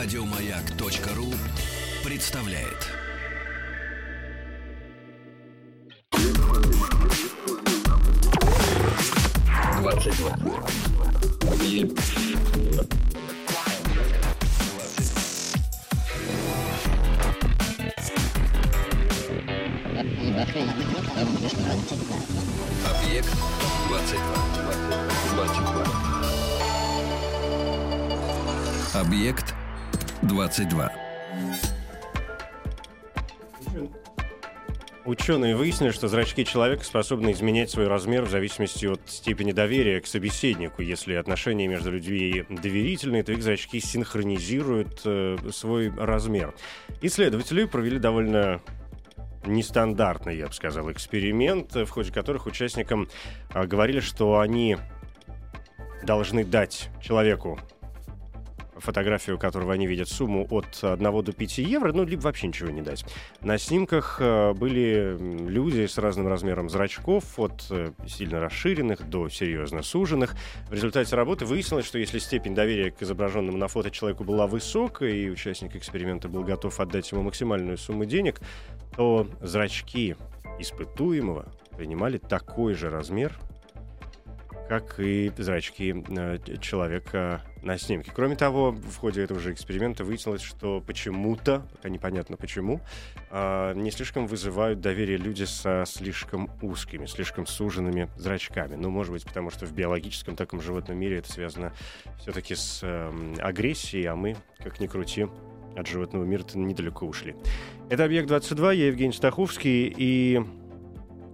Радиомаяк.ру представляет. Двадцать два. Объект 22. 22. Объект 22. Ученые выяснили, что зрачки человека способны изменять свой размер в зависимости от степени доверия к собеседнику. Если отношения между людьми доверительные, то их зрачки синхронизируют э, свой размер. Исследователи провели довольно нестандартный, я бы сказал, эксперимент, в ходе которых участникам а, говорили, что они должны дать человеку фотографию которого они видят сумму от 1 до 5 евро, ну, либо вообще ничего не дать. На снимках э, были люди с разным размером зрачков, от э, сильно расширенных до серьезно суженных. В результате работы выяснилось, что если степень доверия к изображенному на фото человеку была высокая, и участник эксперимента был готов отдать ему максимальную сумму денег, то зрачки испытуемого принимали такой же размер, как и зрачки э, человека на снимке. Кроме того, в ходе этого же эксперимента выяснилось, что почему-то, пока непонятно почему, а, не слишком вызывают доверие люди со слишком узкими, слишком суженными зрачками. Ну, может быть, потому что в биологическом таком животном мире это связано все-таки с эм, агрессией, а мы, как ни крути, от животного мира-то недалеко ушли. Это «Объект-22», я Евгений Стаховский, и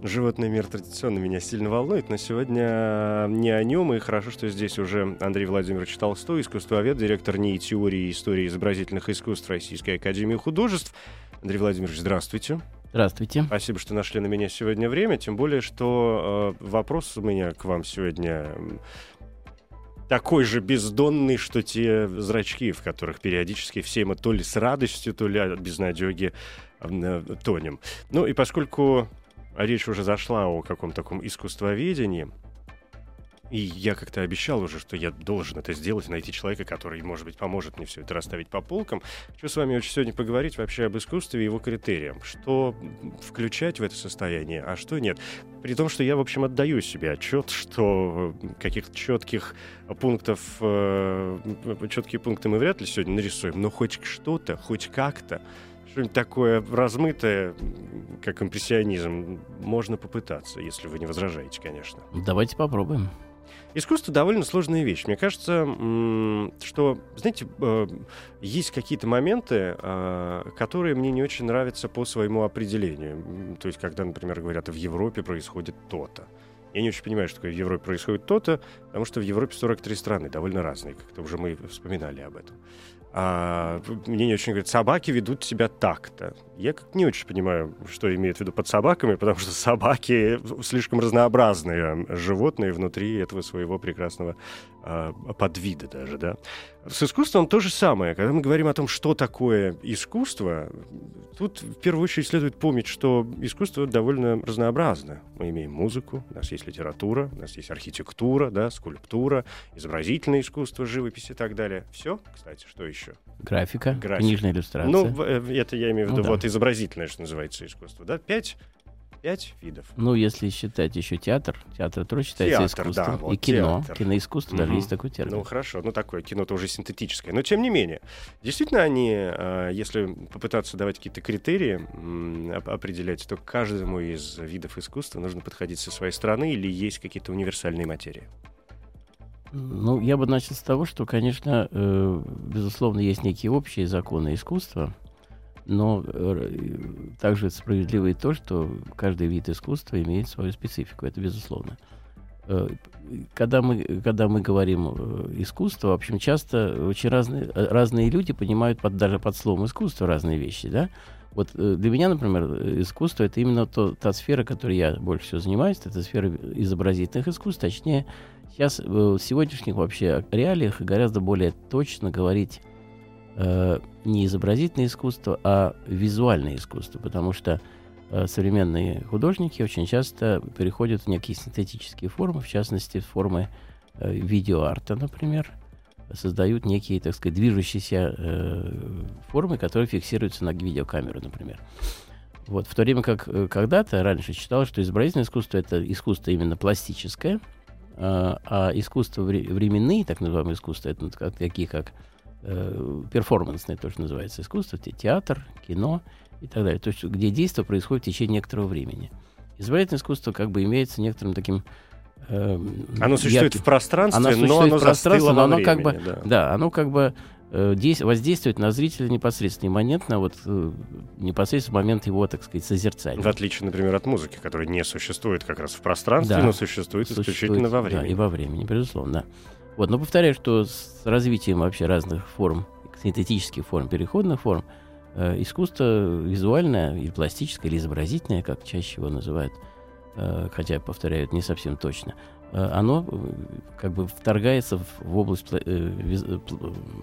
Животный мир традиционно меня сильно волнует, но сегодня не о нем, и хорошо, что здесь уже Андрей Владимирович Толстой, искусствовед, директор НИИ теории и истории изобразительных искусств Российской Академии Художеств. Андрей Владимирович, здравствуйте. Здравствуйте. Спасибо, что нашли на меня сегодня время, тем более, что э, вопрос у меня к вам сегодня такой же бездонный, что те зрачки, в которых периодически все мы то ли с радостью, то ли от безнадеги тонем. Ну и поскольку речь уже зашла о каком-то таком искусствоведении, и я как-то обещал уже, что я должен это сделать, найти человека, который, может быть, поможет мне все это расставить по полкам. Хочу с вами очень сегодня поговорить вообще об искусстве и его критериям. Что включать в это состояние, а что нет. При том, что я, в общем, отдаю себе отчет, что каких-то четких пунктов, э, четкие пункты мы вряд ли сегодня нарисуем, но хоть что-то, хоть как-то что-нибудь такое размытое, как импрессионизм, можно попытаться, если вы не возражаете, конечно. Давайте попробуем. Искусство довольно сложная вещь. Мне кажется, что, знаете, э, есть какие-то моменты, э, которые мне не очень нравятся по своему определению. То есть, когда, например, говорят, в Европе происходит то-то. Я не очень понимаю, что такое в Европе происходит то-то, потому что в Европе 43 страны, довольно разные, как-то уже мы вспоминали об этом. А, мне не очень говорят, собаки ведут себя так-то. Я как не очень понимаю, что имеют в виду под собаками, потому что собаки слишком разнообразные животные внутри этого своего прекрасного а, подвида даже, да. С искусством то же самое. Когда мы говорим о том, что такое искусство, тут в первую очередь следует помнить, что искусство довольно разнообразно. Мы имеем музыку, у нас есть литература, у нас есть архитектура, да, скульптура, изобразительное искусство, живопись и так далее. Все, кстати, что еще? Графика, Графика. книжная иллюстрация. Ну, э, это я имею в Ну виду да. вот изобразительное, что называется, искусство, да? Пять, пять видов. Ну, если считать еще театр, театр тоже считается Театр, искусством. да, вот и кино, театр. киноискусство даже Мгм. есть такой термин. Ну хорошо, ну такое кино-то уже синтетическое. Но тем не менее, действительно они, э, если попытаться давать какие-то критерии, определять, то к каждому из видов искусства нужно подходить со своей стороны или есть какие-то универсальные материи. Ну, я бы начал с того, что, конечно, э, безусловно, есть некие общие законы искусства, но э, также справедливо и то, что каждый вид искусства имеет свою специфику, это безусловно. Э, Когда мы, когда мы говорим э, искусство, в общем, часто очень разные, разные люди понимают под, даже под словом искусство разные вещи, да? Вот для меня, например, искусство это именно то, та сфера, которой я больше всего занимаюсь, это сфера изобразительных искусств, точнее, сейчас в сегодняшних вообще реалиях гораздо более точно говорить э, не изобразительное искусство, а визуальное искусство, потому что э, современные художники очень часто переходят в некие синтетические формы, в частности, формы э, видеоарта, например, создают некие, так сказать, движущиеся э, формы, которые фиксируются на видеокамеру, например. Вот, в то время как э, когда-то раньше считалось, что изобразительное искусство это искусство именно пластическое, а, а искусство временные, так называемые искусства, это такие как э, перформансное, тоже называется искусство, театр, кино и так далее. То есть где действие происходит в течение некоторого времени. Изобразительное искусство как бы имеется некоторым таким э, оно существует ярким. в пространстве, оно но оно в пространстве, но оно времени, как бы, да. да, оно как бы э, воздействует на зрителя непосредственно, имманентно, вот э, непосредственно в момент его, так сказать, созерцания. В отличие, например, от музыки, которая не существует как раз в пространстве, Да. но существует, Существует, исключительно во времени. Да, и во времени, безусловно, да. Вот, но повторяю, что с развитием вообще разных форм, синтетических форм, переходных форм, э, искусство визуальное или пластическое, или изобразительное, как чаще его называют, э, хотя, повторяю, это не совсем точно, э, оно э, как бы вторгается в, в область э, э,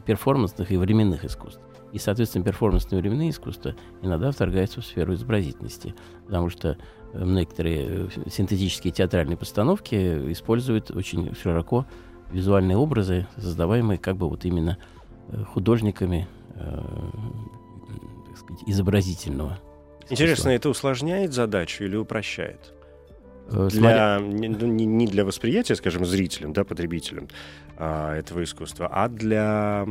перформансных и временных искусств. И, соответственно, перформансные временные искусства иногда вторгаются в сферу изобразительности, потому что некоторые синтетические театральные постановки используют очень широко визуальные образы, создаваемые как бы вот именно э, художниками э, так сказать, изобразительного. искусства. Интересно, это усложняет задачу или упрощает? Э, Для, не, ну, не- не для восприятия, скажем, зрителям, да, потребителям а, этого искусства, а для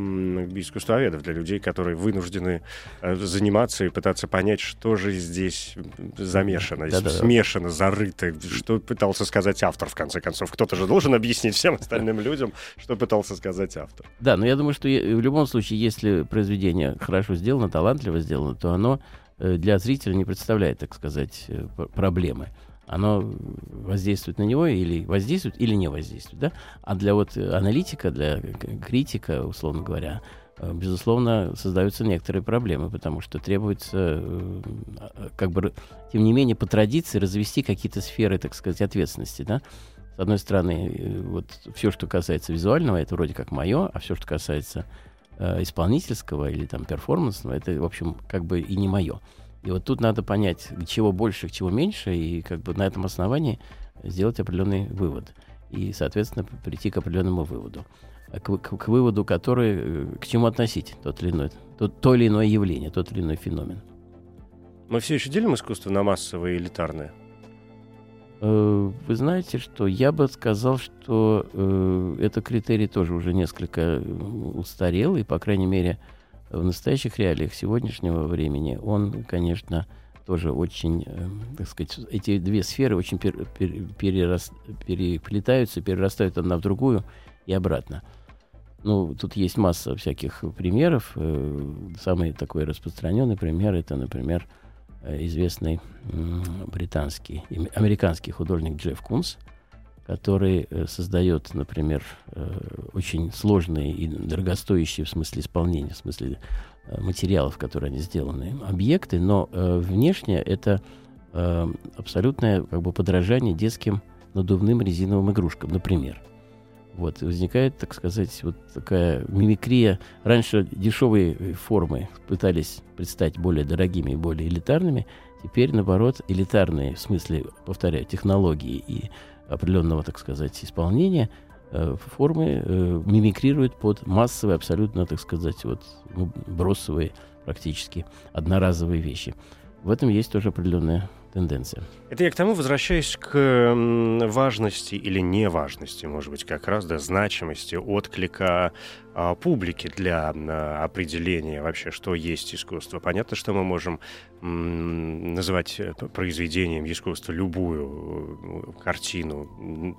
искусствоведов, для людей, которые вынуждены э, заниматься и пытаться понять, что же здесь замешано, Да-да-да. смешано, зарыто, что пытался сказать автор, в конце концов. Кто-то же должен объяснить всем остальным людям, что пытался сказать автор. Да, но я думаю, что в любом случае, если произведение хорошо сделано, талантливо сделано, то оно э, для зрителя не представляет, так сказать, проблемы. Оно воздействует на него или воздействует, или не воздействует. Да? А для вот э, аналитика, для критика, условно говоря, э, безусловно, создаются некоторые проблемы, потому что требуется, э, а, как бы, тем не менее, по традиции развести какие-то сферы, так сказать, ответственности. Да? С одной стороны, вот все, что касается визуального, это вроде как мое, а все, что касается исполнительского или там перформансного, это, в общем, как бы и не мое. И вот тут надо понять, чего больше, чего меньше, и как бы на этом основании сделать определенный вывод. И, соответственно, прийти к определенному выводу. А К, к- к выводу, который, э, к чему относить тот или иной, тот, то или иное явление, тот или иной феномен. Мы все еще делим искусство на массовое и элитарное? Э, Вы знаете, что я бы сказал, что э, этот критерий тоже уже несколько э, устарел, и, по крайней мере, в настоящих реалиях сегодняшнего времени он, конечно, тоже очень, э, так сказать, эти две сферы очень пер- пер- перерас- переплетаются, перерастают одна в другую и обратно. Ну, тут есть масса всяких примеров. Э, Самый такой распространенный пример это, например, э, известный британский, американский художник Джефф Кунс, который э, создает, например, э, очень сложные и дорогостоящие в смысле исполнения, в смысле э, материалов, которые они сделаны, объекты, но внешне это абсолютное как бы подражание детским надувным резиновым игрушкам, например. Вот, возникает, так сказать, вот такая мимикрия. Раньше дешевые формы пытались представить более дорогими и более элитарными. Теперь, наоборот, элитарные, в смысле, повторяю, технологии и определенного, так сказать, исполнения, э, формы э, мимикрируют под массовые, абсолютно, так сказать, вот, ну, бросовые, практически одноразовые вещи. В этом есть тоже определенная тенденция. Это я к тому возвращаюсь к важности или неважности, может быть, как раз, да, значимости отклика а, публики для а, определения вообще, что есть искусство. Понятно, что мы можем называть произведением искусства любую э, картину,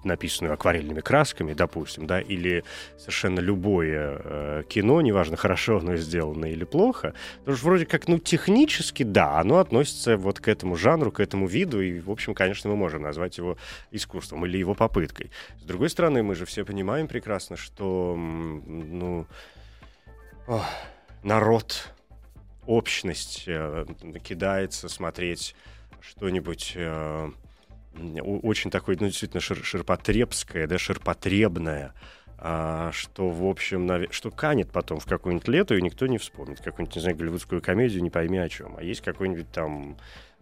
написанную акварельными красками, допустим, да, или совершенно любое э, кино, неважно, хорошо оно сделано или плохо, потому что вроде как, ну, технически, да, оно относится вот к этому жанру, к этому виду, и, в общем, конечно, мы можем назвать его искусством или его попыткой. С другой стороны, мы же все понимаем прекрасно, что, ну, ох, народ, общность э, кидается смотреть что-нибудь э, очень такое, ну, действительно, шир- ширпотребское, да, ширпотребное, а, что, в общем, наве- что канет потом в какую-нибудь лету, и никто не вспомнит. Какую-нибудь, не знаю, голливудскую комедию, не пойми о чем. А есть какой-нибудь там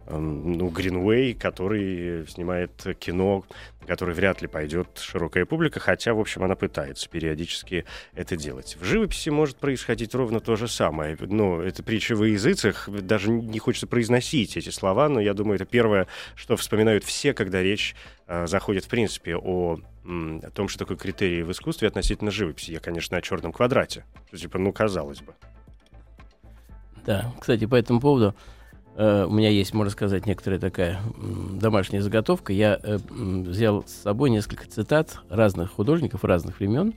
ну, Гринвей, который снимает кино, который вряд ли пойдет широкая публика, хотя, в общем, она пытается периодически это делать. В живописи может происходить ровно то же самое. Ну, это притча во языцах, даже не хочется произносить эти слова, но я думаю, это первое, что вспоминают все, когда речь э, заходит, в принципе, о, о том, что такое критерии в искусстве относительно живописи. Я, конечно, о черном квадрате. Типа, ну, казалось бы. Да, кстати, по этому поводу э, у меня есть, можно сказать, некоторая такая домашняя заготовка. Я э, взял с собой несколько цитат разных художников разных времен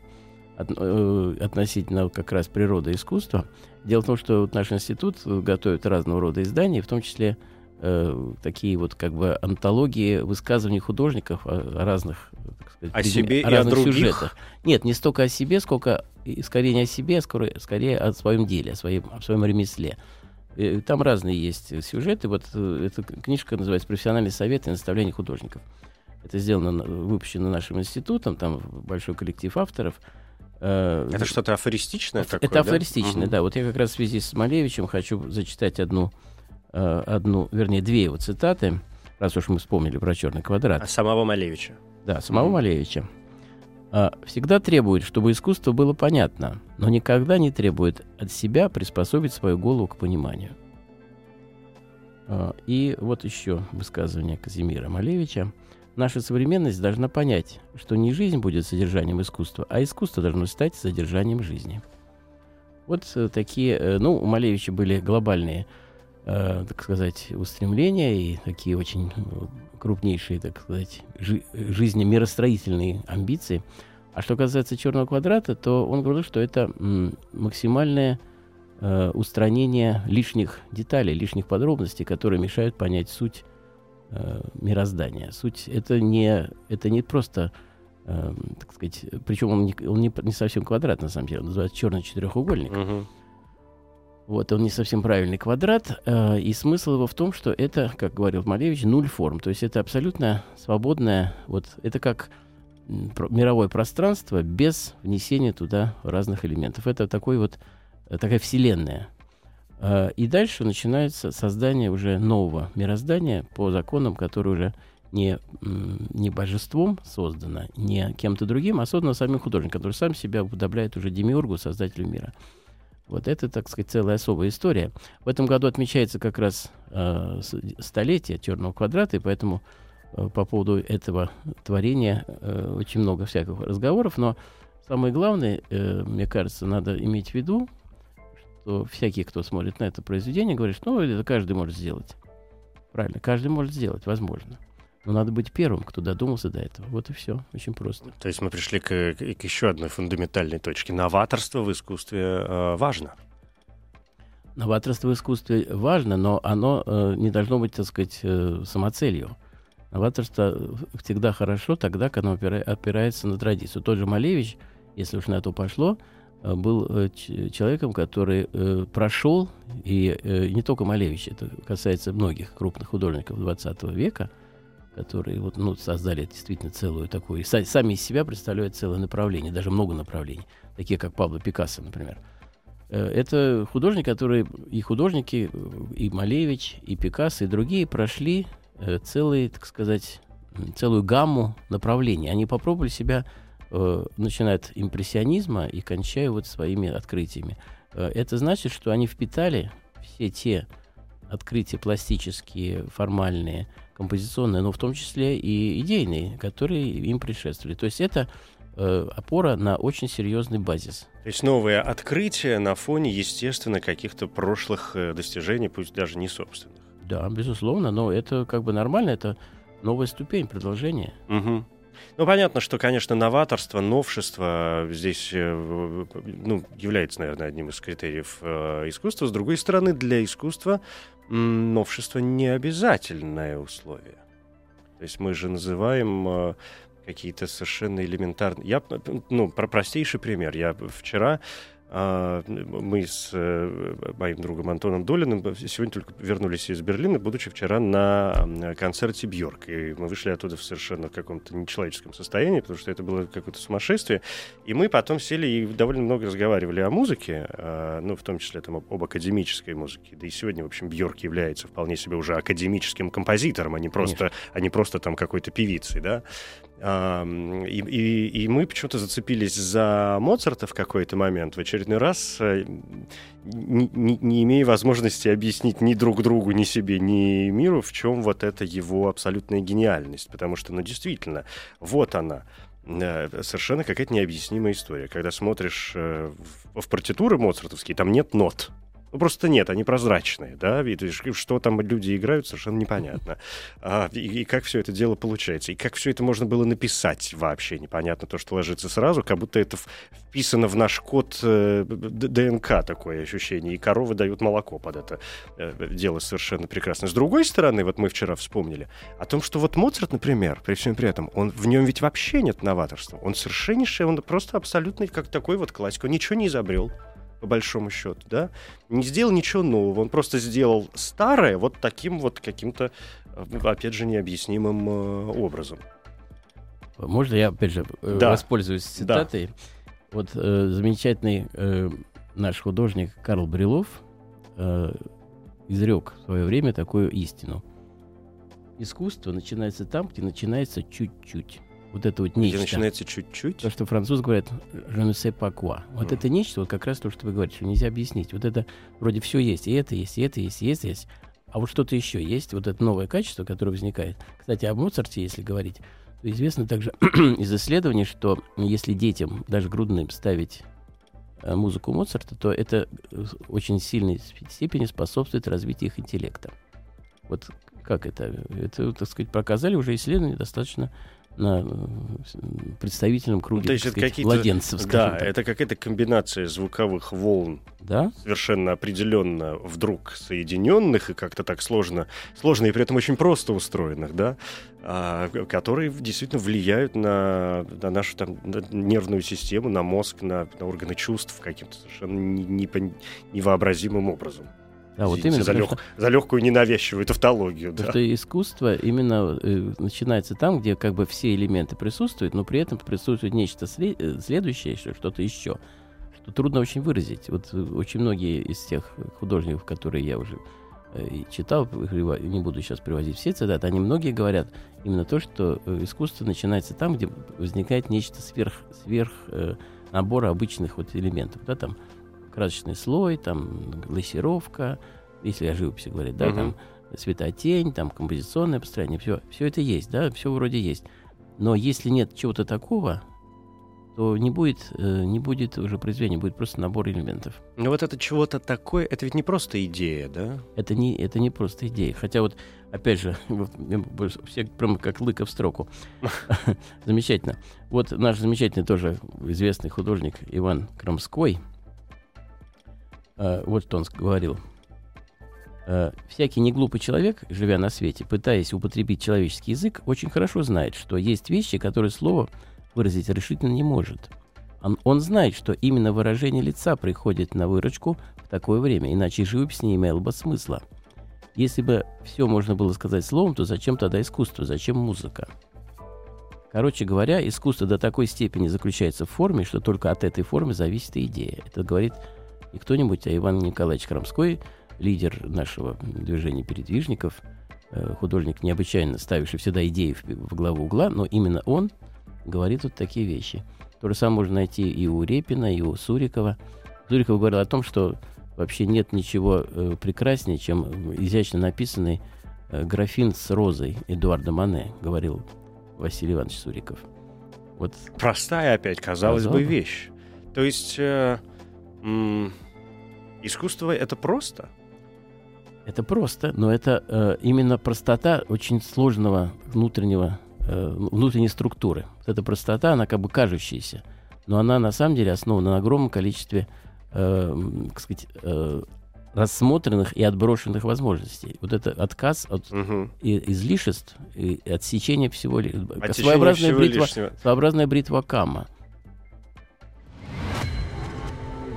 от, э, относительно как раз природы и искусства. Дело в том, что вот наш институт готовит разного рода издания, в том числе такие вот как бы антологии высказываний художников о, о разных, так сказать, О предме- себе и о разных других? сюжетах. Нет, не столько о себе, сколько и скорее не о себе, а скорее, скорее о своем деле, о своем, о своем ремесле. Э, Там разные есть сюжеты. Вот э, эта книжка называется «Профессиональный совет и наставление художников». Это сделано, выпущено нашим институтом, там большой коллектив авторов. Э, Это что-то афористичное Аф- такое, Это да? афористичное, Мгм. да. Вот я как раз в связи с Малевичем хочу зачитать одну, э, одну, вернее, две его цитаты, раз уж мы вспомнили про черный квадрат. А самого Малевича. Да, самого Мгм. Малевича. А, Всегда требует, чтобы искусство было понятно, но никогда не требует от себя приспособить свою голову к пониманию. А, И вот еще высказывание Казимира Малевича. Наша современность должна понять, что не жизнь будет содержанием искусства, а искусство должно стать содержанием жизни. Вот э, такие, э, ну, у Малевича были глобальные, э, так сказать, устремления и такие очень э, крупнейшие, так сказать, жи- жизненно-миростроительные амбиции. А что касается черного квадрата, то он говорил, что это максимальное э, устранение лишних деталей, лишних подробностей, которые мешают понять суть мироздания. Суть это не, это не просто, так сказать, причем он, не, он не, не совсем квадрат, на самом деле, он называется черный четырехугольник. Мгм. Вот, он не совсем правильный квадрат, э, и смысл его в том, что это, как говорил Малевич, нуль форм. То есть это абсолютно свободное, вот это как мировое пространство без внесения туда разных элементов. Это такой вот, э, такая вселенная. Э, и дальше начинается создание уже нового мироздания по законам, которые уже не, не божеством создано, не кем-то другим, а создано самим художником, который сам себя уподобляет уже демиургу, создателю мира. Вот это, так сказать, целая особая история. В этом году отмечается как раз э, столетие черного квадрата, и поэтому э, по поводу этого творения э, очень много всяких разговоров, но самое главное, э, мне кажется, надо иметь в виду, что всякий, кто смотрит на это произведение, говорит, что ну, это каждый может сделать. Правильно, каждый может сделать, возможно. Но надо быть первым, кто додумался до этого. Вот и все. Очень просто. То есть мы пришли к, к- еще одной фундаментальной точке. Новаторство в искусстве э, важно. Новаторство в искусстве важно, но оно э, не должно быть, так сказать, э, самоцелью. Новаторство всегда хорошо тогда, когда оно опира- опирается на традицию. Тот же Малевич, если уж на то пошло, э, был э, ч- человеком, который э, прошел, и э, не только Малевич, это касается многих крупных художников 20 века, которые вот, ну, создали действительно целую такую, сами из себя представляют целое направление, даже много направлений, такие как Пабло Пикассо, например. Э, Это художник, который и художники, э, и Малевич, и Пикассо, и другие прошли э, целый, так сказать, целую гамму направлений. Они попробовали себя, начиная от импрессионизма и кончая вот своими открытиями. Это значит, что они впитали все те открытия пластические, формальные, композиционные, но в том числе и идейные, которые им предшествовали. То есть это э, опора на очень серьезный базис. То есть новые открытия на фоне, естественно, каких-то прошлых э, достижений, пусть даже не собственных. Да, безусловно, но это как бы нормально, это новая ступень, продолжение. Мгм. Ну, понятно, что, конечно, новаторство, новшество здесь э, ну, является, наверное, одним из критериев э, искусства. С другой стороны, для искусства новшество не обязательное условие. То есть мы же называем э, какие-то совершенно элементарные... Я, ну, про простейший пример. Я вчера мы с э, моим другом Антоном Долиным сегодня только вернулись из Берлина, будучи вчера на концерте Бьорк. И мы вышли оттуда в совершенно каком-то нечеловеческом состоянии, потому что это было какое-то сумасшествие. И мы потом сели и довольно много разговаривали о музыке, а, ну, в том числе там, об академической музыке. Да и сегодня, в общем, Бьорк является вполне себе уже академическим композитором, а не просто, а не просто там какой-то певицей, да. И, и, и мы почему-то зацепились за Моцарта в какой-то момент, в очередной раз, э, не, не, не имея возможности объяснить ни друг другу, ни себе, ни миру, в чем вот эта его абсолютная гениальность. Потому что, ну, действительно, вот она э, совершенно какая-то необъяснимая история. Когда смотришь э, в, партитуры моцартовские, там нет нот. Ну, просто нет, они прозрачные, да, видишь, что там люди играют, совершенно непонятно. А, и, и как все это дело получается, и как все это можно было написать вообще? Непонятно, то, что ложится сразу, как будто это вписано в наш код э, ДНК, такое ощущение, и коровы дают молоко под это э, дело совершенно прекрасно. С другой стороны, вот мы вчера вспомнили о том, что вот Моцарт, например, при всем при этом, он, в нем ведь вообще нет новаторства, он совершеннейший, он просто абсолютный, как такой вот классик, он ничего не изобрел, по большому счету, да, не сделал ничего нового, он просто сделал старое вот таким вот каким-то, э, опять же, необъяснимым э, образом. Можно я, опять же, э, да. воспользуюсь цитатой? Да. Вот э, замечательный э, наш художник Карл Брилов э, изрек в свое время такую истину. Искусство начинается там, где начинается чуть-чуть вот это вот нечто. Где начинается чуть-чуть. То, что француз говорят «je ne sais pas quoi». Вот mm. это нечто, вот как раз то, что вы говорите, что нельзя объяснить. Вот это вроде все есть, и это есть, и это есть, и это есть. А вот что-то еще есть, вот это новое качество, которое возникает. Кстати, об Моцарте, если говорить, то известно также из исследований, что если детям, даже грудным, ставить э, музыку Моцарта, то это в очень сильной степени способствует развитию их интеллекта. Вот как это? Это, так сказать, показали уже исследования достаточно э, представительном круге ну, сказать, это младенцев. Да, так. это какая-то комбинация звуковых волн, да? совершенно определенно вдруг соединенных и как-то так сложно, сложно и при этом очень просто устроенных, да, а, которые действительно влияют на, на нашу там, на нервную систему, на мозг, на, на органы чувств каким-то совершенно невообразимым образом. Да, вот именно. За, лег... что... за легкую ненавязчивую тавтологию. Да. Что искусство именно э, начинается там, где как бы все элементы присутствуют, но при этом присутствует нечто след... Э, следующее, что-то еще, что трудно очень выразить. Вот э, очень многие из тех художников, которые я уже э, читал, не буду сейчас приводить все цитаты, они многие говорят именно то, что искусство начинается там, где возникает нечто сверх, сверх э, набора обычных вот элементов. Да, там, красочный слой, там глассировка, если о живописи говорить, да, uh-huh. там светотень, там композиционное построение, все, все это есть, да, все вроде есть. Но если нет чего-то такого, то не будет, э, не будет уже произведения, будет просто набор элементов. Но вот это чего-то такое, это ведь не просто идея, да? Это не, это не просто идея. Хотя вот, опять же, вот, все прямо как лыка в строку. Замечательно. Вот наш замечательный тоже известный художник Иван Крамской – э, вот что он говорил. Э, всякий неглупый человек, живя на свете, пытаясь употребить человеческий язык, очень хорошо знает, что есть вещи, которые слово выразить решительно не может. Он, он знает, что именно выражение лица приходит на выручку в такое время, иначе живопись не имела бы смысла. Если бы все можно было сказать словом, то зачем тогда искусство, зачем музыка? Короче говоря, искусство до такой степени заключается в форме, что только от этой формы зависит и идея. Это говорит не кто-нибудь, а Иван Николаевич Крамской, лидер нашего движения передвижников, э, художник, необычайно ставивший всегда идеи в, в главу угла, но именно он говорит вот такие вещи. То же самое можно найти и у Репина, и у Сурикова. Суриков говорил о том, что вообще нет ничего э, прекраснее, чем изящно написанный э, графин с розой Эдуарда Мане, говорил Василий Иванович Суриков. Вот. Простая опять, казалось Казалось. бы, вещь. То есть... Э, м- Искусство это просто? Это просто, но это э, именно простота очень сложного внутреннего, э, внутренней структуры. Вот эта простота, она как бы кажущаяся, но она на самом деле основана на огромном количестве, э, как сказать, э, рассмотренных и отброшенных возможностей. Вот это отказ от угу. и, излишеств и отсечения всего, Отсечение своеобразная, всего бритва, своеобразная бритва Кама.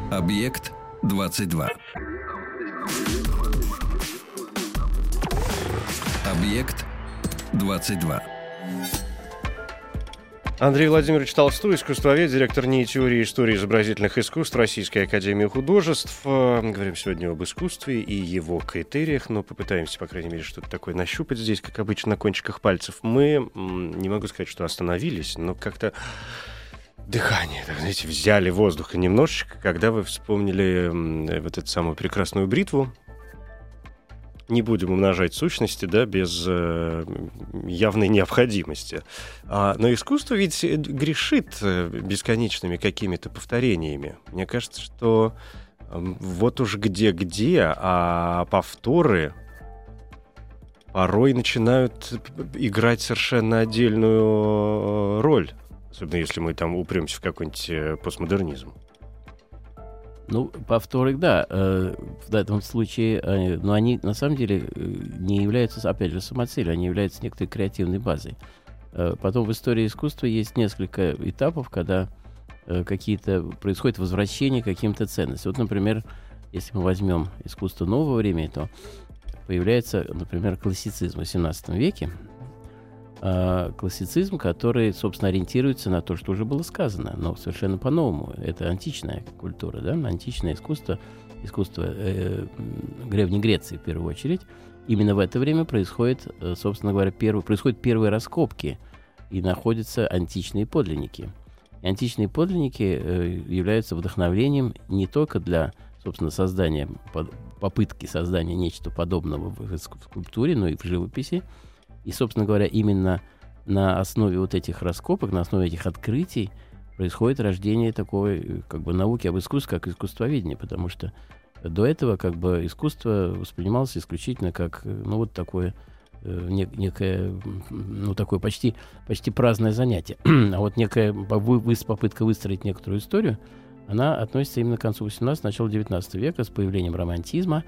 Объект 22. Объект 22. Андрей Владимирович Толстой, искусствовед, директор НИИ теории истории изобразительных искусств Российской Академии Художеств. Э, Говорим сегодня об искусстве и его критериях, но попытаемся, по крайней мере, что-то такое нащупать здесь, как обычно, на кончиках пальцев. Мы, не могу сказать, что остановились, но как-то дыхание, так, знаете, взяли воздуха немножечко, когда вы вспомнили м, вот эту самую прекрасную бритву, не будем умножать сущности, да, без э, явной необходимости. А, но искусство ведь э, грешит э, бесконечными какими-то повторениями. Мне кажется, что э, вот уж где-где, а повторы порой начинают играть совершенно отдельную э, роль. Особенно если мы там упремся в какой-нибудь э, постмодернизм. Ну, повторы, да, э, в этом случае, э, но они на самом деле не являются, опять же, самоцелью, они являются некоторой креативной базой. Потом в истории искусства есть несколько этапов, когда какие-то происходит возвращение к каким-то ценностям. Вот, например, если мы возьмем искусство нового времени, то появляется, например, классицизм в XVIII веке, а, классицизм, который, собственно, ориентируется на то, что уже было сказано, но совершенно по-новому. Это античная культура, да, античное искусство, искусство э, Греции в первую очередь. Именно в это время происходит, э, собственно говоря, первый, происходят первые раскопки и находятся античные подлинники. И античные подлинники э, являются вдохновлением не только для, собственно, создания, под- попытки создания нечто подобного в в скульптуре, но и в живописи. И, собственно говоря, именно на основе вот этих раскопок, на основе этих открытий происходит рождение такой э, как бы науки об искусстве, как искусствоведение, потому что до этого как бы искусство воспринималось исключительно как э, ну вот такое э, не- некое ну такое почти почти праздное занятие, а вот некая попытка выстроить некоторую историю, она относится именно к концу 18 началу 19 века с появлением романтизма.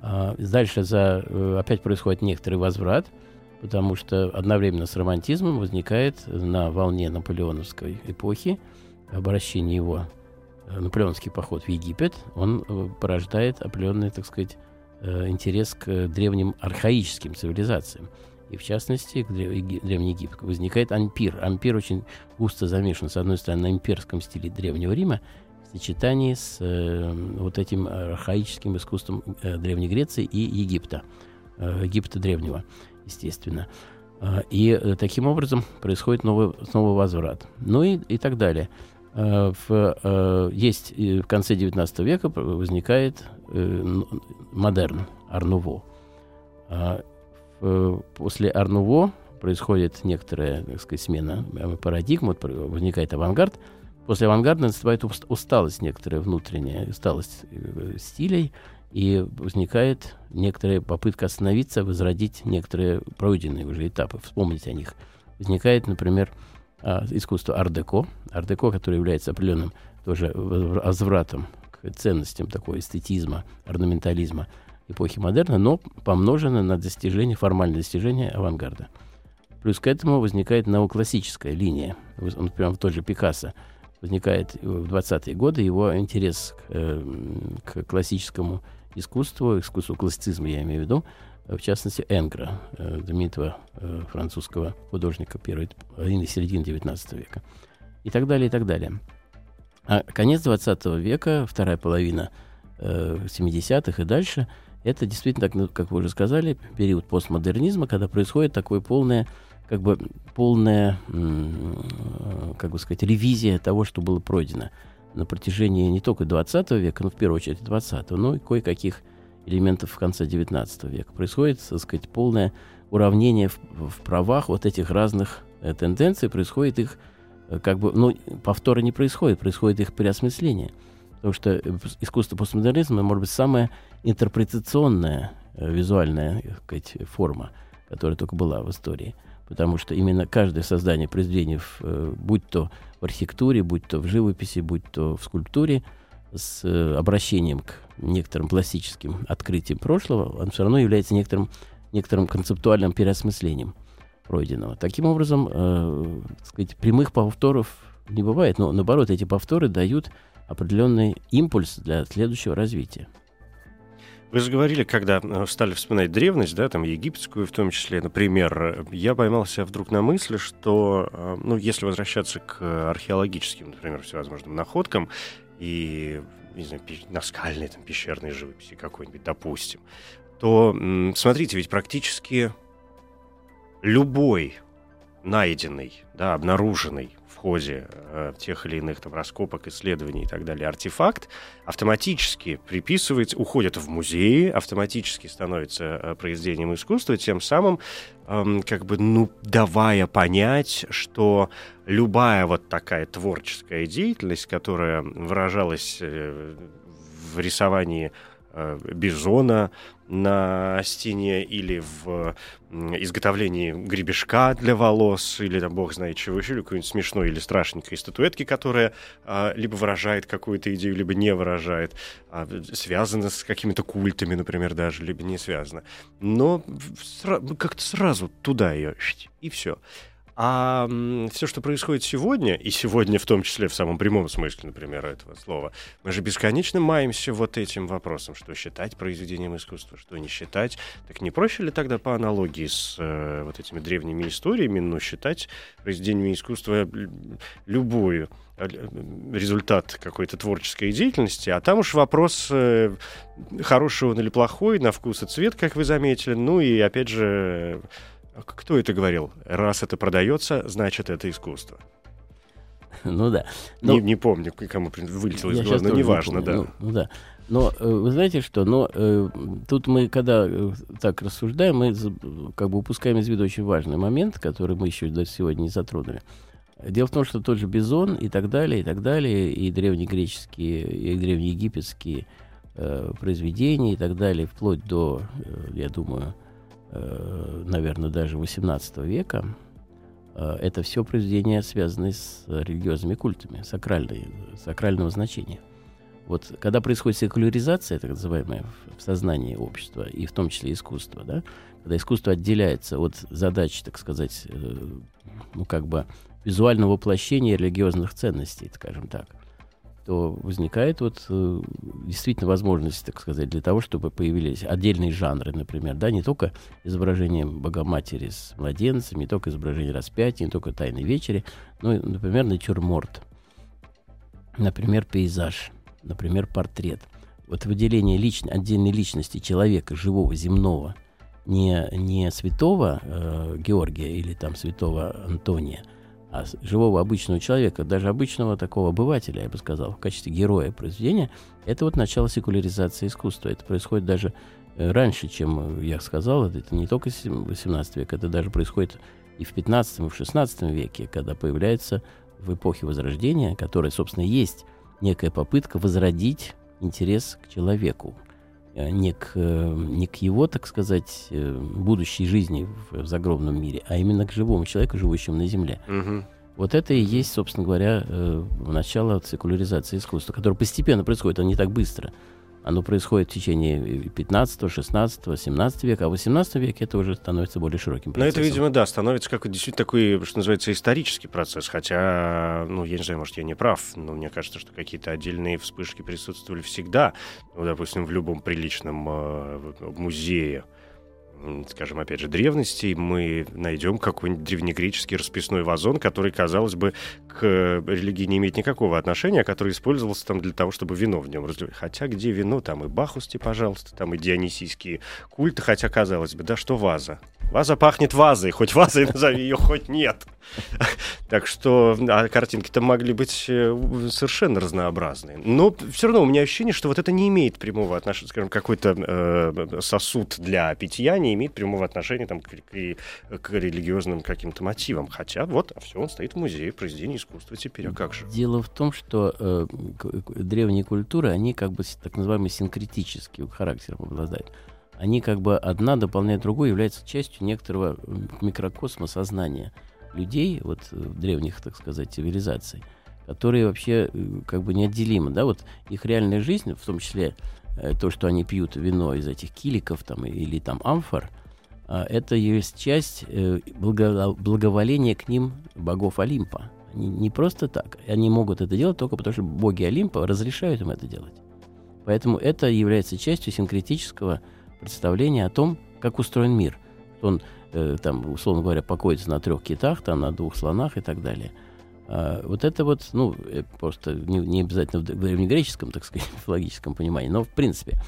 А, Дальше за, опять происходит некоторый возврат, потому что одновременно с романтизмом возникает на волне наполеоновской эпохи обращение его, э, наполеонский поход в Египет, он э, порождает определенный, так сказать, э, интерес к древним архаическим цивилизациям. И в частности, к древ- Еги- Древний Египет. Возникает ампир. Ампир очень густо замешан, с одной стороны, на имперском стиле Древнего Рима, в сочетании с э, вот этим архаическим искусством э, Древней Греции и Египта, э, Египта Древнего естественно. А, И э, таким образом происходит новый, снова возврат. Ну и, и так далее. А, В, э, есть и в конце XIX века возникает э, модерн, Арнуво. А, После Арнуво происходит некоторая, так сказать, смена э, парадигм, вот возникает авангард. После авангарда наступает ус- усталость некоторая внутренняя, усталость э, стилей, и возникает некоторая попытка остановиться, возродить некоторые пройденные уже этапы, вспомнить о них. Возникает, например, а, искусство ар-деко, ар-деко, которое является определенным тоже возвра- возвратом к ценностям такого эстетизма, орнаментализма эпохи модерна, но помножено на достижение, формальное достижение авангарда. Плюс к этому возникает неоклассическая линия. Вот, Например, в тот же Пикассо возникает в 20-е годы его интерес к, э, к классическому искусству, искусству классицизма, я имею в виду, э, в частности, Энгра, э, знаменитого э, французского художника первой половины середины XIX века. И так далее, и так далее. А конец 20 века, вторая половина э, 70-х и дальше, это действительно, ну, как вы уже сказали, период постмодернизма, когда происходит такое полное, как бы полная, как бы сказать, ревизия того, что было пройдено на протяжении не только 20 века, но в первую очередь 20 но и кое-каких элементов в конце 19 века. Происходит, так сказать, полное уравнение в, в правах вот этих разных э, тенденций, происходит их э, как бы, ну, повтора не происходит, происходит их переосмысление. Потому что э, искусство постмодернизма, может быть, самая интерпретационная визуальная сказать, форма, которая только была в истории. Потому что именно каждое создание произведений, э, будь то в архитектуре, будь то в живописи, будь то в скульптуре, с э, обращением к некоторым пластическим открытиям прошлого, он все равно является некоторым, некоторым концептуальным переосмыслением пройденного. Таким образом, э, сказать, прямых повторов не бывает. Но наоборот, эти повторы дают определенный импульс для следующего развития. Вы же говорили, когда э, стали вспоминать древность, да, там египетскую в том числе, например, я поймался вдруг на мысли, что, э, ну, если возвращаться к археологическим, например, всевозможным находкам и, не знаю, наскальной, там, пещерной живописи какой-нибудь, допустим, то, смотрите, ведь практически любой найденный, да, обнаруженный ходе э, тех или иных там раскопок, исследований и так далее артефакт автоматически приписывается, уходит в музеи, автоматически становится э, произведением искусства, тем самым э, как бы, ну, давая понять, что любая вот такая творческая деятельность, которая выражалась э, в рисовании э, бизона, на стене или в изготовлении гребешка для волос, или там бог знает чего еще, или какой-нибудь смешной или страшненькой статуэтки, которая а, либо выражает какую-то идею, либо не выражает, а, связана с какими-то культами, например, даже, либо не связана. Но как-то сразу туда ее, и все. А все, что происходит сегодня, и сегодня в том числе в самом прямом смысле, например, этого слова, мы же бесконечно маемся вот этим вопросом, что считать произведением искусства, что не считать. Так не проще ли тогда по аналогии с э, вот этими древними историями, ну, считать произведениями искусства любую э, результат какой-то творческой деятельности, а там уж вопрос, э, хороший он или плохой, на вкус и цвет, как вы заметили, ну и, опять же, кто это говорил? Раз это продается, значит это искусство. Ну да. Но... Не, не помню, кому вылетело из головы, но неважно, не да. Ну, ну да. Но э, вы знаете что? Но э, тут мы, когда э, так рассуждаем, мы как бы упускаем из виду очень важный момент, который мы еще до сегодня не затронули. Дело в том, что тот же Бизон и так далее, и так далее, и древнегреческие, и древнеегипетские э, произведения и так далее, вплоть до, э, я думаю, наверное, даже 18 века, э, это все произведения, связанные с религиозными культами, сакральной, сакрального значения. Вот когда происходит секуляризация, так называемая, в сознании общества, и в том числе искусства, да, когда искусство отделяется от задачи, так сказать, э, ну, как бы визуального воплощения религиозных ценностей, скажем так, то возникает вот э, действительно возможность, так сказать, для того, чтобы появились отдельные жанры, например, да, не только изображение Богоматери с младенцем, не только изображение распятия, не только Тайной вечери, но, например, натюрморт, например, пейзаж, например, портрет. Вот выделение личной, отдельной личности человека, живого, земного, не, не святого э, Георгия или там святого Антония, живого обычного человека, даже обычного такого обывателя, я бы сказал, в качестве героя произведения, это вот начало секуляризации искусства. Это происходит даже э, раньше, чем я сказал, это не только 18 век, это даже происходит и в 15 и в 16 веке, когда появляется в эпохе Возрождения, которая, собственно, есть некая попытка возродить интерес к человеку, не к, э, не к его, так сказать, э, будущей жизни в, в загробном мире, а именно к живому человеку, живущему на Земле. Угу. Вот это и есть, собственно говоря, начало секуляризации искусства, которое постепенно происходит, а не так быстро. Оно происходит в течение 15, 16, 17 века, а в 18 веке это уже становится более широким процессом. Ну, это, видимо, да, становится как действительно такой, что называется, исторический процесс. Хотя, ну, я не знаю, может, я не прав, но мне кажется, что какие-то отдельные вспышки присутствовали всегда. Ну, допустим, в любом приличном э, музее скажем, опять же, древностей, мы найдем какой-нибудь древнегреческий расписной вазон, который, казалось бы, к религии не имеет никакого отношения, а который использовался там для того, чтобы вино в нем разливать. Хотя где вино, там и бахусти, пожалуйста, там и дионисийские культы, хотя, казалось бы, да что ваза? Ваза пахнет вазой, хоть вазой назови ее, хоть нет. Так что а картинки-то могли быть э, совершенно разнообразные. Но все равно у меня ощущение, что вот это не имеет прямого отношения, скажем, какой-то э, сосуд для питья имеет прямого отношения там, к, к, к религиозным каким-то мотивам. Хотя вот, а все, он стоит в музее произведений искусства теперь, а как же? Дело в том, что э, древние культуры, они как бы так называемый синкретический характером обладают они как бы одна дополняет другую, является частью некоторого микрокосма сознания людей, вот э, древних, так сказать, цивилизаций, которые вообще э, как бы неотделимы, да, вот их реальная жизнь, в том числе то, что они пьют вино из этих киликов там или там амфор, это есть часть благоволения к ним богов Олимпа. Они не просто так. Они могут это делать только потому, что боги Олимпа разрешают им это делать. Поэтому это является частью синкретического представления о том, как устроен мир. Он, э, там, условно говоря, покоится на трех китах, там, на двух слонах и так далее. А, вот это вот, ну, э, просто не, не обязательно в древнегреческом, так сказать, мифологическом понимании, но в принципе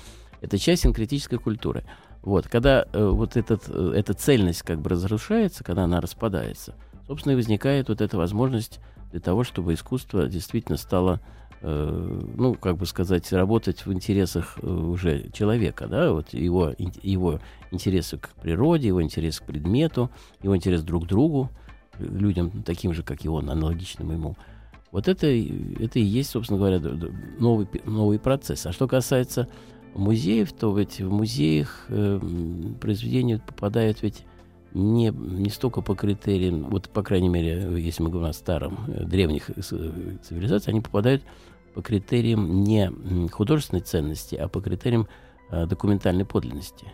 это часть синкретической культуры. Вот, когда э, вот этот, э, эта цельность как бы разрушается, когда она распадается, собственно, и возникает вот эта возможность для того, чтобы искусство действительно стало Э, ну, как бы сказать, работать в интересах э, уже человека, да, вот его, его интересы к природе, его интерес к предмету, его интерес друг к другу, людям таким же, как и он, аналогичным ему. Вот это, это и есть, собственно говоря, новый, новый процесс. А что касается музеев, то ведь в музеях э, произведения попадают ведь не, не столько по критериям, вот, по крайней мере, если мы говорим о старом, э, древних цивилизациях, они попадают по критериям не художественной ценности, а по критериям э, документальной подлинности.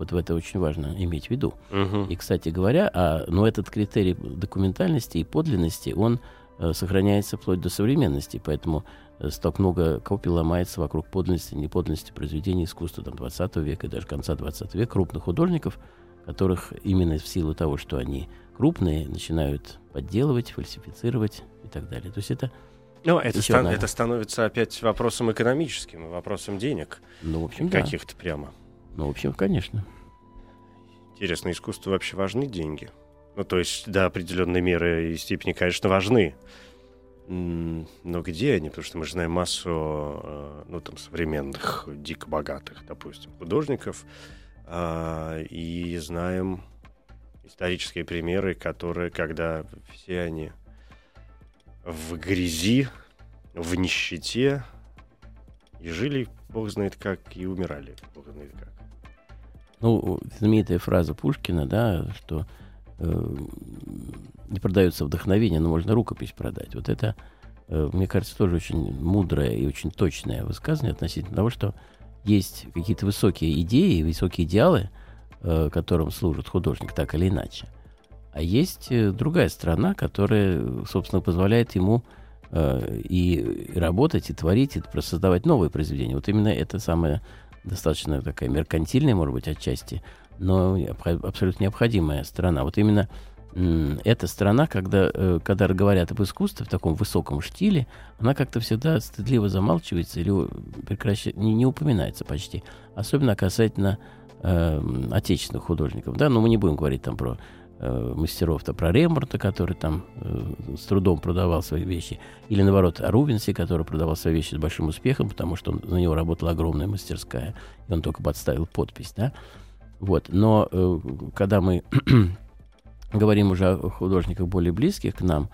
Вот в это очень важно иметь в виду. Угу. И, кстати говоря, а, но этот критерий документальности и подлинности, он э, сохраняется вплоть до современности, поэтому э, столько много копий ломается вокруг подлинности, неподлинности произведений искусства там, 20 века и даже конца 20 века, крупных художников, которых именно в силу того, что они крупные, начинают подделывать, фальсифицировать и так далее. То есть это ну, это, стан- это становится опять вопросом экономическим, вопросом денег. Ну, в общем, Каких-то да. прямо. Ну, в общем, конечно. Интересно, искусству вообще важны деньги? Ну, то есть до определенной меры и степени, конечно, важны. Но где они? Потому что мы же знаем массу, э, ну, там, современных, дико богатых, допустим, художников. А, и знаем исторические примеры, которые, когда все они в грязи, в нищете, и жили, бог знает как, и умирали, бог знает как. Ну, знаменитая фраза Пушкина, да, что э, не продается вдохновение, но можно рукопись продать. Вот это, э, мне кажется, тоже очень мудрое и очень точное высказывание относительно того, что есть какие-то высокие идеи, высокие идеалы, э, которым служит художник так или иначе. А есть э, другая страна, которая, собственно, позволяет ему э, и работать, и творить, и создавать новые произведения. Вот именно это самая достаточно такая меркантильная, может быть, отчасти, но абсолютно необходимая страна. Вот именно эта страна, когда, э, когда говорят об искусстве в таком высоком штиле, она как-то всегда стыдливо замалчивается или прекращает, не, не упоминается почти. Особенно касательно э, отечественных художников. Да? Но мы не будем говорить там про э, мастеров-то, про Рембрандта, который там э, с трудом продавал свои вещи, или наоборот о Рубенсе, который продавал свои вещи с большим успехом, потому что он, на него работала огромная мастерская, и он только подставил подпись, да. Вот. Но э, когда мы говорим уже о художниках более близких к нам,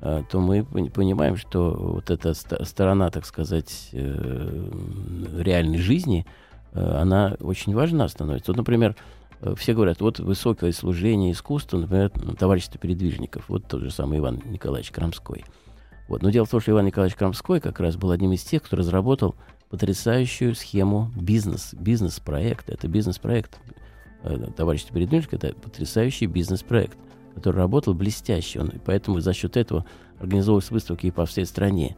э, то мы понимаем, что вот эта сторона, так сказать, э, реальной жизни, э, она очень важна становится. Вот, например, все говорят, вот высокое служение искусству, например, товарищество передвижников, вот тот же самый Иван Николаевич Крамской. Вот. Но дело в том, что Иван Николаевич Крамской как раз был одним из тех, кто разработал потрясающую схему бизнес, бизнес-проекта. Это бизнес-проект. Э, товарищество передвижников – это потрясающий бизнес-проект, который работал блестяще. Он, поэтому за счет этого организовывались выставки по всей стране.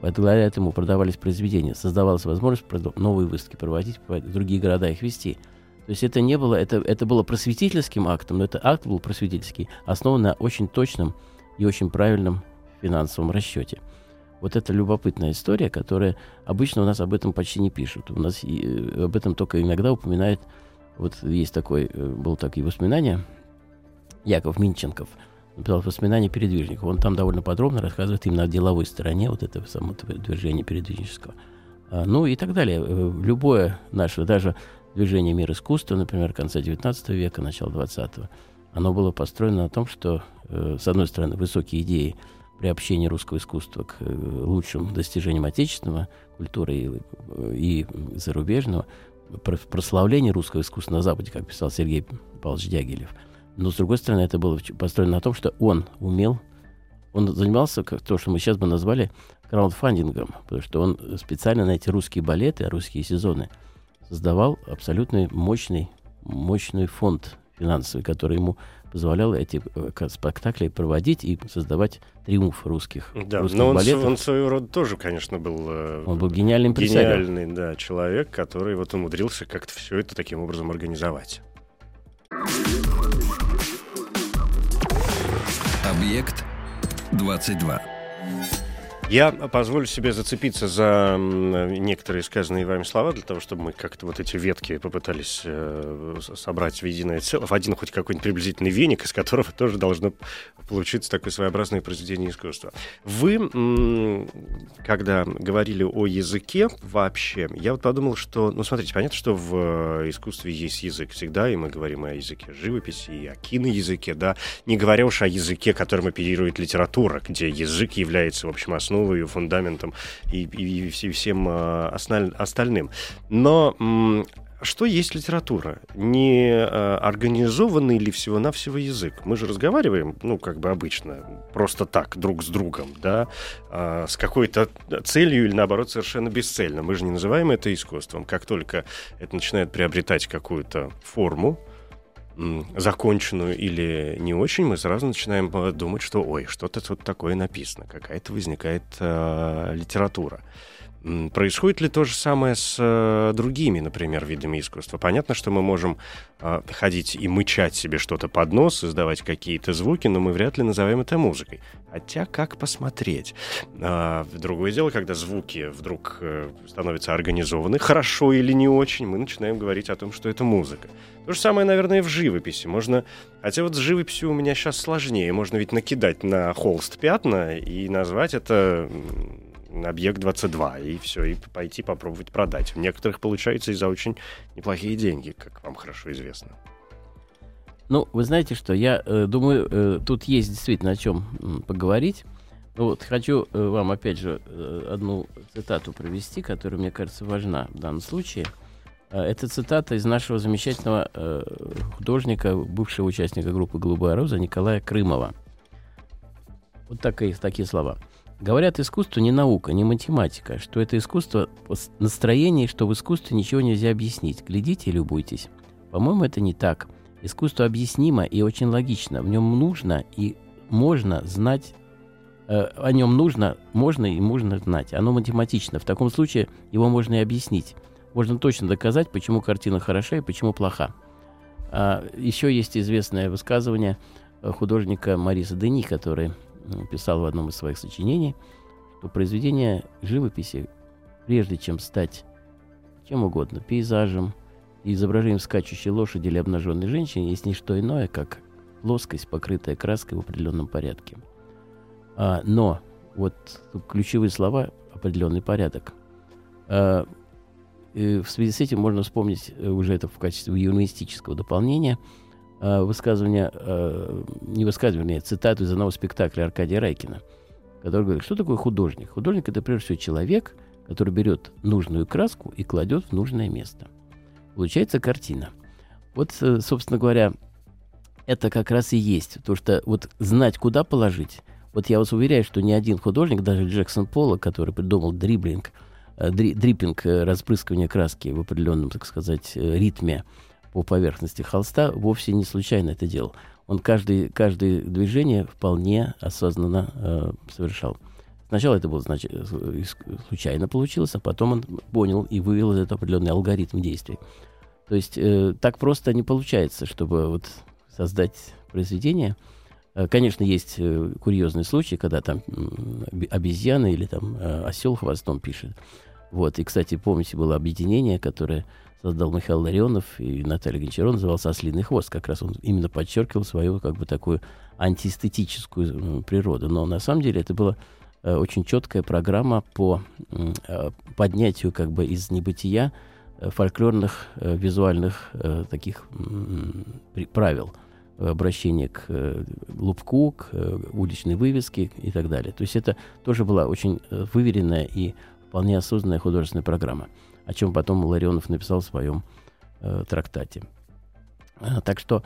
Благодаря этому продавались произведения, создавалась возможность новые выставки проводить, другие города их вести – то есть это не было, это, это было просветительским актом, но это акт был просветительский, основан на очень точном и очень правильном финансовом расчете. Вот это любопытная история, которая обычно у нас об этом почти не пишут. У нас и, э, об этом только иногда упоминает, вот есть такой, э, был такие воспоминания, Яков Минченков написал воспоминания передвижников. Он там довольно подробно рассказывает именно о деловой стороне вот этого самого движения передвижнического. А, ну и так далее. Э, любое наше, даже движение «Мир искусства», например, конца XIX века, начала XX, оно было построено на том, что, э, с одной стороны, высокие идеи приобщения русского искусства к э, лучшим достижениям отечественного культуры и, э, и зарубежного, прославление русского искусства на Западе, как писал Сергей Павлович Дягилев. Но, с другой стороны, это было построено на том, что он умел, он занимался, как то, что мы сейчас бы назвали краундфандингом, потому что он специально на эти русские балеты, русские сезоны – создавал абсолютно мощный, мощный фонд финансовый, который ему позволяла эти э, спектакли проводить и создавать триумф русских. Да, но он, балетов. он своего рода тоже, конечно, был... Э, он был гениальным Гениальный, да, человек, который вот умудрился как-то все это таким образом организовать. Объект 22. Я позволю себе зацепиться за некоторые сказанные вами слова, для того, чтобы мы как-то вот эти ветки попытались э, собрать в единое целое, в один хоть какой-нибудь приблизительный веник, из которого тоже должно получиться такое своеобразное произведение искусства. Вы, когда говорили о языке вообще, я вот подумал, что, ну, смотрите, понятно, что в э, искусстве есть язык всегда, и мы говорим о языке живописи и о киноязыке, да, не говоря уж о языке, которым оперирует литература, где язык является, в общем, основой основой, фундаментом и, и, и всем э, остальным. Но что есть литература? Не э, организованный ли всего-навсего язык? Мы же разговариваем, ну, как бы обычно, просто так, друг с другом, да, э, с какой-то целью или, наоборот, совершенно бесцельно. Мы же не называем это искусством. Как только это начинает приобретать какую-то форму, законченную или не очень, мы сразу начинаем э, думать, что ой, что-то тут такое написано, какая-то возникает э, литература. Происходит ли то же самое с э, другими, например, видами искусства? Понятно, что мы можем э, ходить и мычать себе что-то под нос, издавать какие-то звуки, но мы вряд ли назовем это музыкой. Хотя как посмотреть? Э, другое дело, когда звуки вдруг э, становятся организованы, хорошо или не очень, мы начинаем говорить о том, что это музыка. То же самое, наверное, и в живописи. Можно... Хотя вот с живописью у меня сейчас сложнее. Можно ведь накидать на холст пятна и назвать это объект 22, и все, и пойти попробовать продать. У некоторых получается и за очень неплохие деньги, как вам хорошо известно. Ну, вы знаете что, я э, думаю, э, тут есть действительно о чем поговорить. Ну вот, хочу э, вам, опять же, э, одну цитату провести, которая, мне кажется, важна в данном случае. Э, это цитата из нашего замечательного э, художника, бывшего участника группы «Голубая роза» Николая Крымова. Вот такие, такие слова. Говорят, искусство не наука, не математика, что это искусство настроение, что в искусстве ничего нельзя объяснить. Глядите и любуйтесь. По-моему, это не так. Искусство объяснимо и очень логично. В нем нужно и можно знать, э, о нем нужно, можно и можно знать. Оно математично. В таком случае его можно и объяснить. Можно точно доказать, почему картина хороша и почему плоха. А еще есть известное высказывание художника Мариса Дени, который писал в одном из своих сочинений, что произведение живописи, прежде чем стать чем угодно, пейзажем, изображением скачущей лошади или обнаженной женщины, есть не что иное, как плоскость, покрытая краской в определенном порядке. А, но вот ключевые слова определенный порядок. А, в связи с этим можно вспомнить э, уже это в качестве юмористического дополнения – э, высказывание, э, не высказывание, а цитату из одного спектакля Аркадия Райкина, который говорит, что такое художник? Художник — это прежде всего человек, который берет нужную краску и кладет в нужное место. Получается картина. Вот, э, собственно говоря, это как раз и есть. То, что вот знать, куда положить. Вот я вас уверяю, что ни один художник, даже Джексон Пола, который придумал дриблинг, э, дри, дриппинг, распрыскивание краски в определенном, так сказать, ритме, по поверхности холста, вовсе не случайно это делал. Он каждый, каждое движение вполне осознанно э, совершал. Сначала это было значит, случайно получилось, а потом он понял и вывел этот определенный алгоритм действий. То есть э, так просто не получается, чтобы вот создать произведение. Э, конечно, есть э, курьезные случаи, когда там э, обезьяна или там э, осел хвостом пишет. Вот. И, кстати, помните, было объединение, которое создал Михаил Ларионов и Наталья Гончарова, назывался «Ослиный хвост». Как раз он именно подчеркивал свою как бы такую антиэстетическую природу. Но на самом деле это была э, очень четкая программа по э, поднятию как бы из небытия э, фольклорных визуальных таких правил обращения к лупку, к уличной вывеске и так далее. То есть это тоже была очень выверенная и вполне осознанная художественная программа о чем потом Ларионов написал в своем э, трактате. А, так что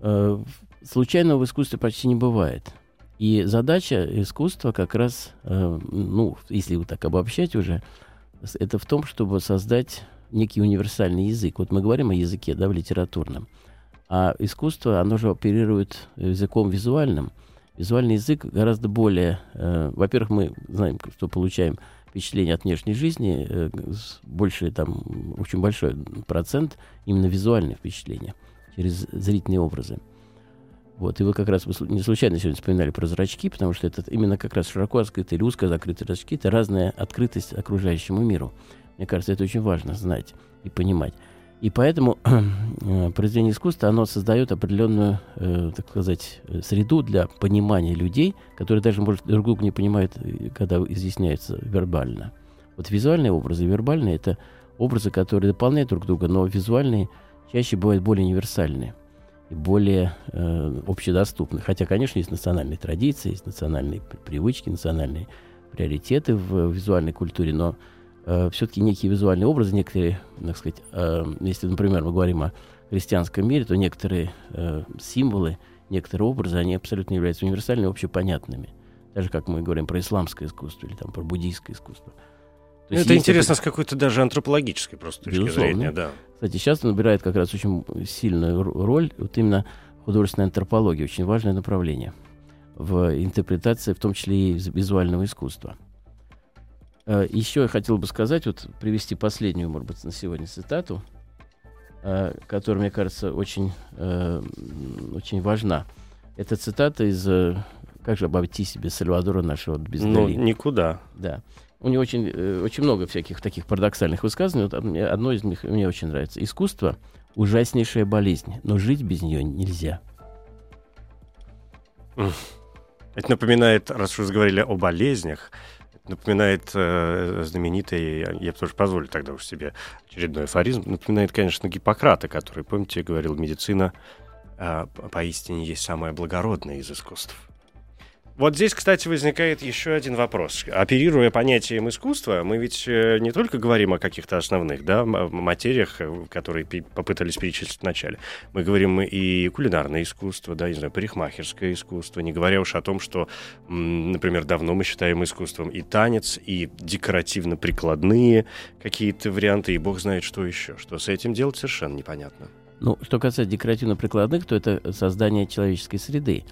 э, случайного в искусстве почти не бывает. И задача искусства как раз, э, ну, если вот так обобщать уже, это в том, чтобы создать некий универсальный язык. Вот мы говорим о языке, да, в литературном. А искусство, оно же оперирует языком визуальным. Визуальный язык гораздо более... Э, во-первых, мы знаем, что получаем впечатление от внешней жизни, э, больше, там, очень большой процент именно визуальных впечатлений через зрительные образы. Вот, и вы как раз не случайно сегодня вспоминали про зрачки, потому что это именно как раз широко открытые или узко закрытые зрачки, это разная открытость окружающему миру. Мне кажется, это очень важно знать и понимать. И поэтому э, произведение искусства, оно создает определенную, э, так сказать, среду для понимания людей, которые даже, может, друг друга не понимают, э, когда изъясняются вербально. Вот визуальные образы и вербальные – это образы, которые дополняют друг друга, но визуальные чаще бывают более универсальные и более э, общедоступны. Хотя, конечно, есть национальные традиции, есть национальные привычки, национальные приоритеты в визуальной культуре, но э, все-таки некие визуальные образы, некоторые, так сказать, э, если, например, мы говорим о христианском мире, то некоторые э, символы, некоторые образы, они абсолютно являются универсальными, общепонятными. Даже как мы говорим про исламское искусство или там про буддийское искусство. То это интересно с какой-то даже антропологической просто точки Безусловно. зрения, да. Кстати, сейчас набирает как раз очень сильную роль вот именно художественная антропология, очень важное направление в интерпретации, в том числе и визуального искусства. Э, Еще я хотел бы сказать, вот привести последнюю, может быть, на сегодня цитату, э, которая, мне кажется, очень, э, очень важна. Это цитата из «Как же обойти себе Сальвадора нашего без Ну, никуда. Да у него очень, очень много всяких таких парадоксальных высказываний. Вот одно из них мне очень нравится. Искусство — ужаснейшая болезнь, но жить без нее нельзя. Это напоминает, раз уж говорили о болезнях, напоминает э, знаменитый, я бы тоже позволю тогда уж себе очередной афоризм, напоминает, конечно, Гиппократа, который, помните, говорил, медицина э, поистине есть самое благородное из искусств. Вот здесь, кстати, возникает еще один вопрос. Оперируя понятием искусства, мы ведь э, не только говорим о каких-то основных да, материях, э, которые попытались перечислить вначале. Мы говорим и кулинарное искусство, да, не знаю, парикмахерское искусство, не говоря уж о том, что, например, давно мы считаем искусством и танец, и декоративно-прикладные какие-то варианты, и бог знает, что еще. Что с этим делать, совершенно непонятно. Ну, что касается декоративно-прикладных, то это создание человеческой среды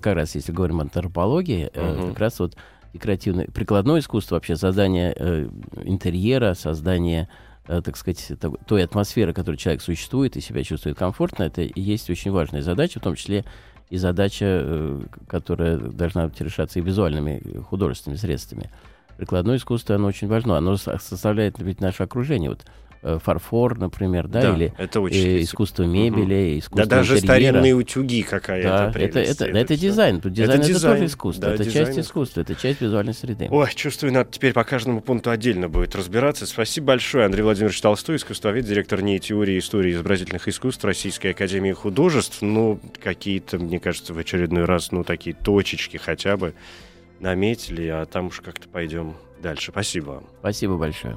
как раз если говорим о антропологии, uh-huh. как раз вот декоративное, прикладное искусство, вообще создание э, интерьера, создание, э, так сказать, той атмосферы, которой человек существует и себя чувствует комфортно, это и есть очень важная задача, в том числе и задача, э, которая должна быть решаться и визуальными художественными средствами. Прикладное искусство, оно очень важно, оно составляет ведь наше окружение. Вот фарфор, например, да, да или это очень э, искусство мебели, угу. искусство Да даже интерьера. старинные утюги какая-то да, это, это, это, это дизайн. Тут дизайн это, это дизайн, тоже искусство. Да, это часть искусства, это часть визуальной среды. Ой, чувствую, надо теперь по каждому пункту отдельно будет разбираться. Спасибо большое, Андрей Владимирович Толстой, искусствовед, директор НИИ теории истории изобразительных искусств Российской Академии Художеств. Ну, какие-то, мне кажется, в очередной раз, ну, такие точечки хотя бы наметили, а там уж как-то пойдем дальше. Спасибо вам. Спасибо большое.